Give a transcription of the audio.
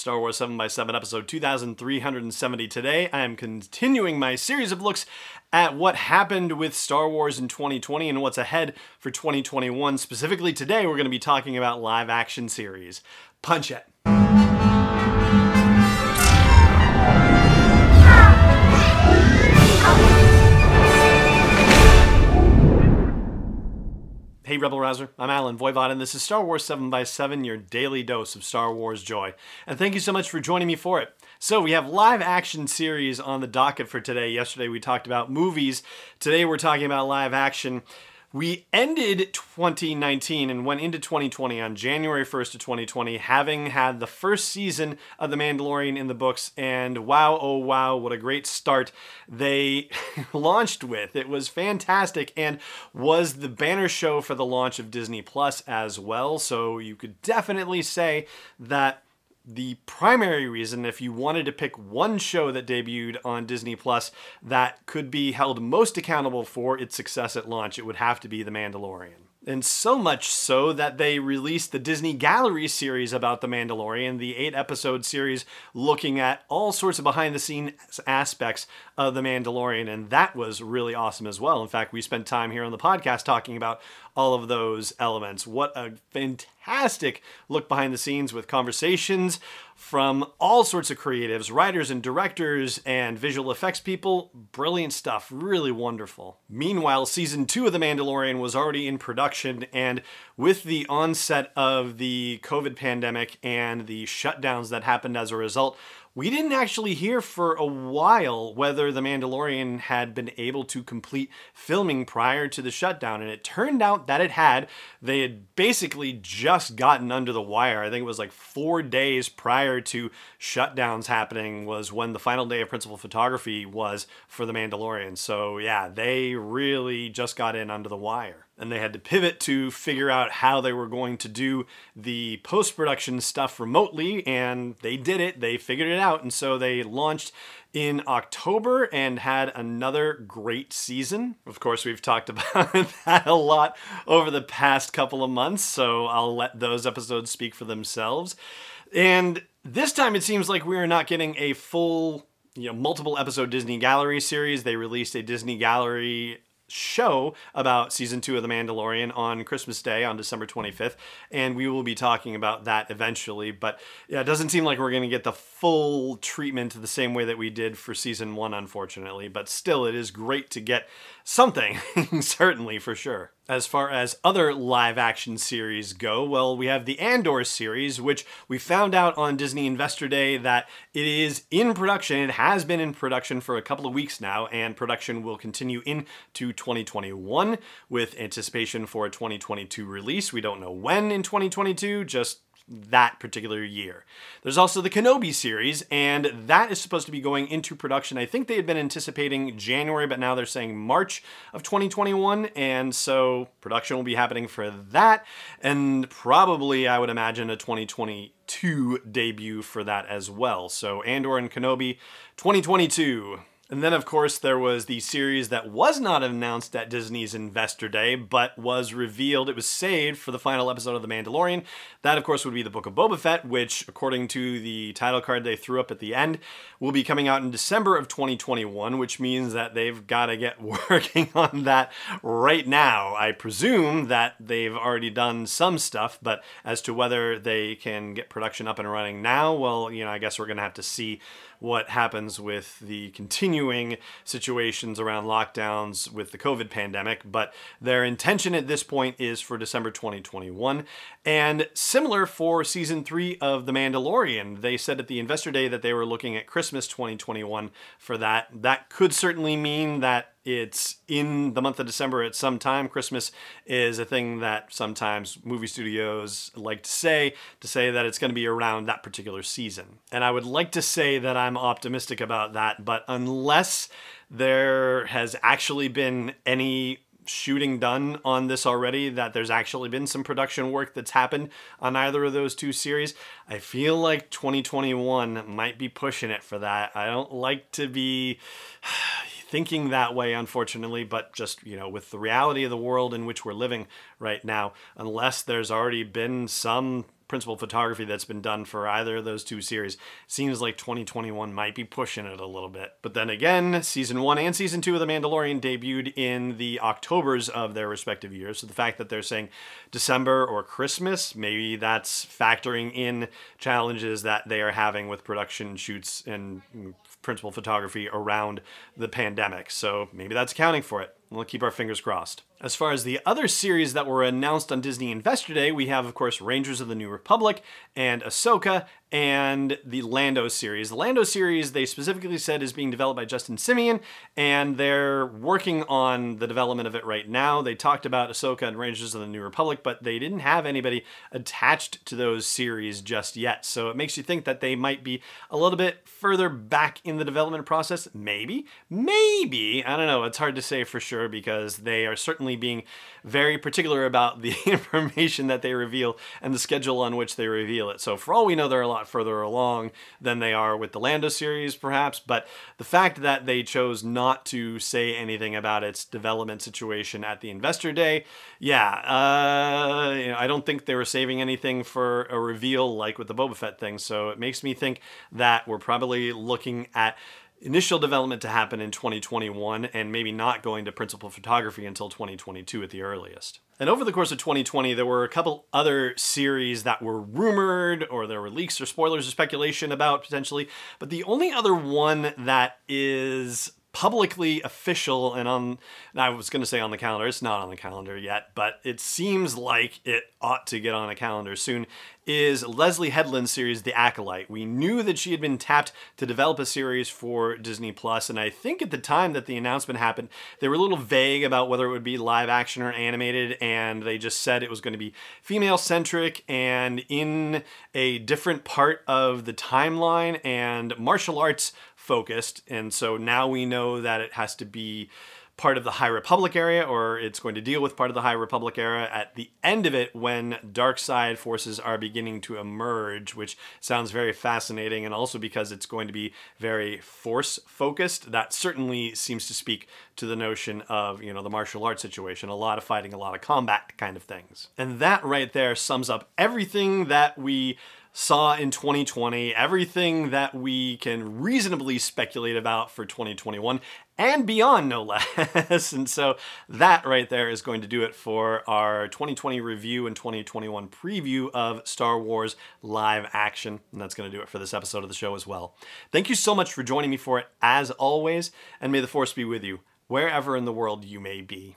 Star Wars 7x7, episode 2370. Today, I am continuing my series of looks at what happened with Star Wars in 2020 and what's ahead for 2021. Specifically, today, we're going to be talking about live action series. Punch it. Rebel Rouser, I'm Allen Voivod, and this is Star Wars 7x7, your daily dose of Star Wars joy. And thank you so much for joining me for it. So, we have live action series on the docket for today. Yesterday we talked about movies. Today we're talking about live action. We ended 2019 and went into 2020 on January 1st of 2020, having had the first season of The Mandalorian in the books. And wow, oh wow, what a great start they launched with. It was fantastic and was the banner show for the launch of Disney Plus as well. So you could definitely say that the primary reason if you wanted to pick one show that debuted on Disney Plus that could be held most accountable for its success at launch, it would have to be The Mandalorian. And so much so that they released the Disney Gallery series about The Mandalorian, the eight episode series looking at all sorts of behind the scenes aspects of The Mandalorian. And that was really awesome as well. In fact, we spent time here on the podcast talking about all of those elements. What a fantastic look behind the scenes with conversations from all sorts of creatives, writers and directors and visual effects people. Brilliant stuff, really wonderful. Meanwhile, season two of The Mandalorian was already in production, and with the onset of the COVID pandemic and the shutdowns that happened as a result, we didn't actually hear for a while whether The Mandalorian had been able to complete filming prior to the shutdown, and it turned out that it had. They had basically just gotten under the wire. I think it was like four days prior to shutdowns happening, was when the final day of principal photography was for The Mandalorian. So, yeah, they really just got in under the wire and they had to pivot to figure out how they were going to do the post production stuff remotely, and they did it. They figured it out, and so they launched in October and had another great season. Of course, we've talked about that a lot over the past couple of months, so I'll let those episodes speak for themselves. And this time it seems like we are not getting a full you know multiple episode Disney Gallery series. They released a Disney Gallery show about season two of The Mandalorian on Christmas Day on December 25th, and we will be talking about that eventually. But yeah, it doesn't seem like we're going to get the full treatment the same way that we did for season one, unfortunately. But still, it is great to get something, certainly for sure. As far as other live action series go, well, we have the Andor series, which we found out on Disney Investor Day that it is in production. It has been in production for a couple of weeks now, and production will continue into 2021 with anticipation for a 2022 release. We don't know when in 2022, just that particular year. There's also the Kenobi series, and that is supposed to be going into production. I think they had been anticipating January, but now they're saying March of 2021, and so production will be happening for that, and probably, I would imagine, a 2022 debut for that as well. So Andor and Kenobi 2022. And then, of course, there was the series that was not announced at Disney's Investor Day, but was revealed. It was saved for the final episode of The Mandalorian. That, of course, would be the Book of Boba Fett, which, according to the title card they threw up at the end, will be coming out in December of 2021, which means that they've got to get working on that right now. I presume that they've already done some stuff, but as to whether they can get production up and running now, well, you know, I guess we're going to have to see what happens with the continuing situations around lockdowns with the COVID pandemic. But their intention at this point is for December 2021. And similar for season three of The Mandalorian, they said at the investor day that they were looking at Christmas 2021 for that. That could certainly mean that it's in the month of December at some time. Christmas is a thing that sometimes movie studios like to say, to say that it's going to be around that particular season. And I would like to say that I'm optimistic about that, but unless there has actually been any shooting done on this already, that there's actually been some production work that's happened on either of those two series. I feel like 2021 might be pushing it for that. I don't like to be thinking that way, unfortunately, but just, you know, with the reality of the world in which we're living right now, unless there's already been some principal photography that's been done for either of those two series, seems like 2021 might be pushing it a little bit. But then again, season one and season two of The Mandalorian debuted in the Octobers of their respective years. So the fact that they're saying December or Christmas, maybe that's factoring in challenges that they are having with production shoots and principal photography around the pandemic. So maybe that's accounting for it. We'll keep our fingers crossed. As far as the other series that were announced on Disney Investor Day, we have, of course, Rangers of the New Republic and Ahsoka and the Lando series. The Lando series, they specifically said, is being developed by Justin Simien, and they're working on the development of it right now. They talked about Ahsoka and Rangers of the New Republic, but they didn't have anybody attached to those series just yet. So it makes you think that they might be a little bit further back in the development process. Maybe. Maybe. I don't know. It's hard to say for sure because they are certainly being very particular about the information that they reveal and the schedule on which they reveal it. So, for all we know, they're a lot further along than they are with the Lando series, perhaps. But the fact that they chose not to say anything about its development situation at the investor day, yeah, uh, you know, I don't think they were saving anything for a reveal like with the Boba Fett thing. So, it makes me think that we're probably looking at initial development to happen in 2021 and maybe not going to principal photography until 2022 at the earliest. And over the course of 2020, there were a couple other series that were rumored, or there were leaks or spoilers or speculation about potentially. But the only other one that is publicly official and on I was going to say on the calendar it's not on the calendar yet but it seems like it ought to get on a calendar soon is Leslie Headland's series The Acolyte. We knew that she had been tapped to develop a series for Disney Plus and I think at the time that the announcement happened they were a little vague about whether it would be live action or animated and they just said it was going to be female centric and in a different part of the timeline and martial arts focused. And so now we know that it has to be part of the High Republic area, or it's going to deal with part of the High Republic era at the end of it when dark side forces are beginning to emerge, which sounds very fascinating, and also because it's going to be very force focused. That certainly seems to speak to the notion of, you know, the martial arts situation, a lot of fighting, a lot of combat kind of things. And that right there sums up everything that we saw in 2020, everything that we can reasonably speculate about for 2021 and beyond, no less. and so that right there is going to do it for our 2020 review and 2021 preview of Star Wars live action. And that's going to do it for this episode of the show as well. Thank you so much for joining me for it, as always, and may the Force be with you wherever in the world you may be.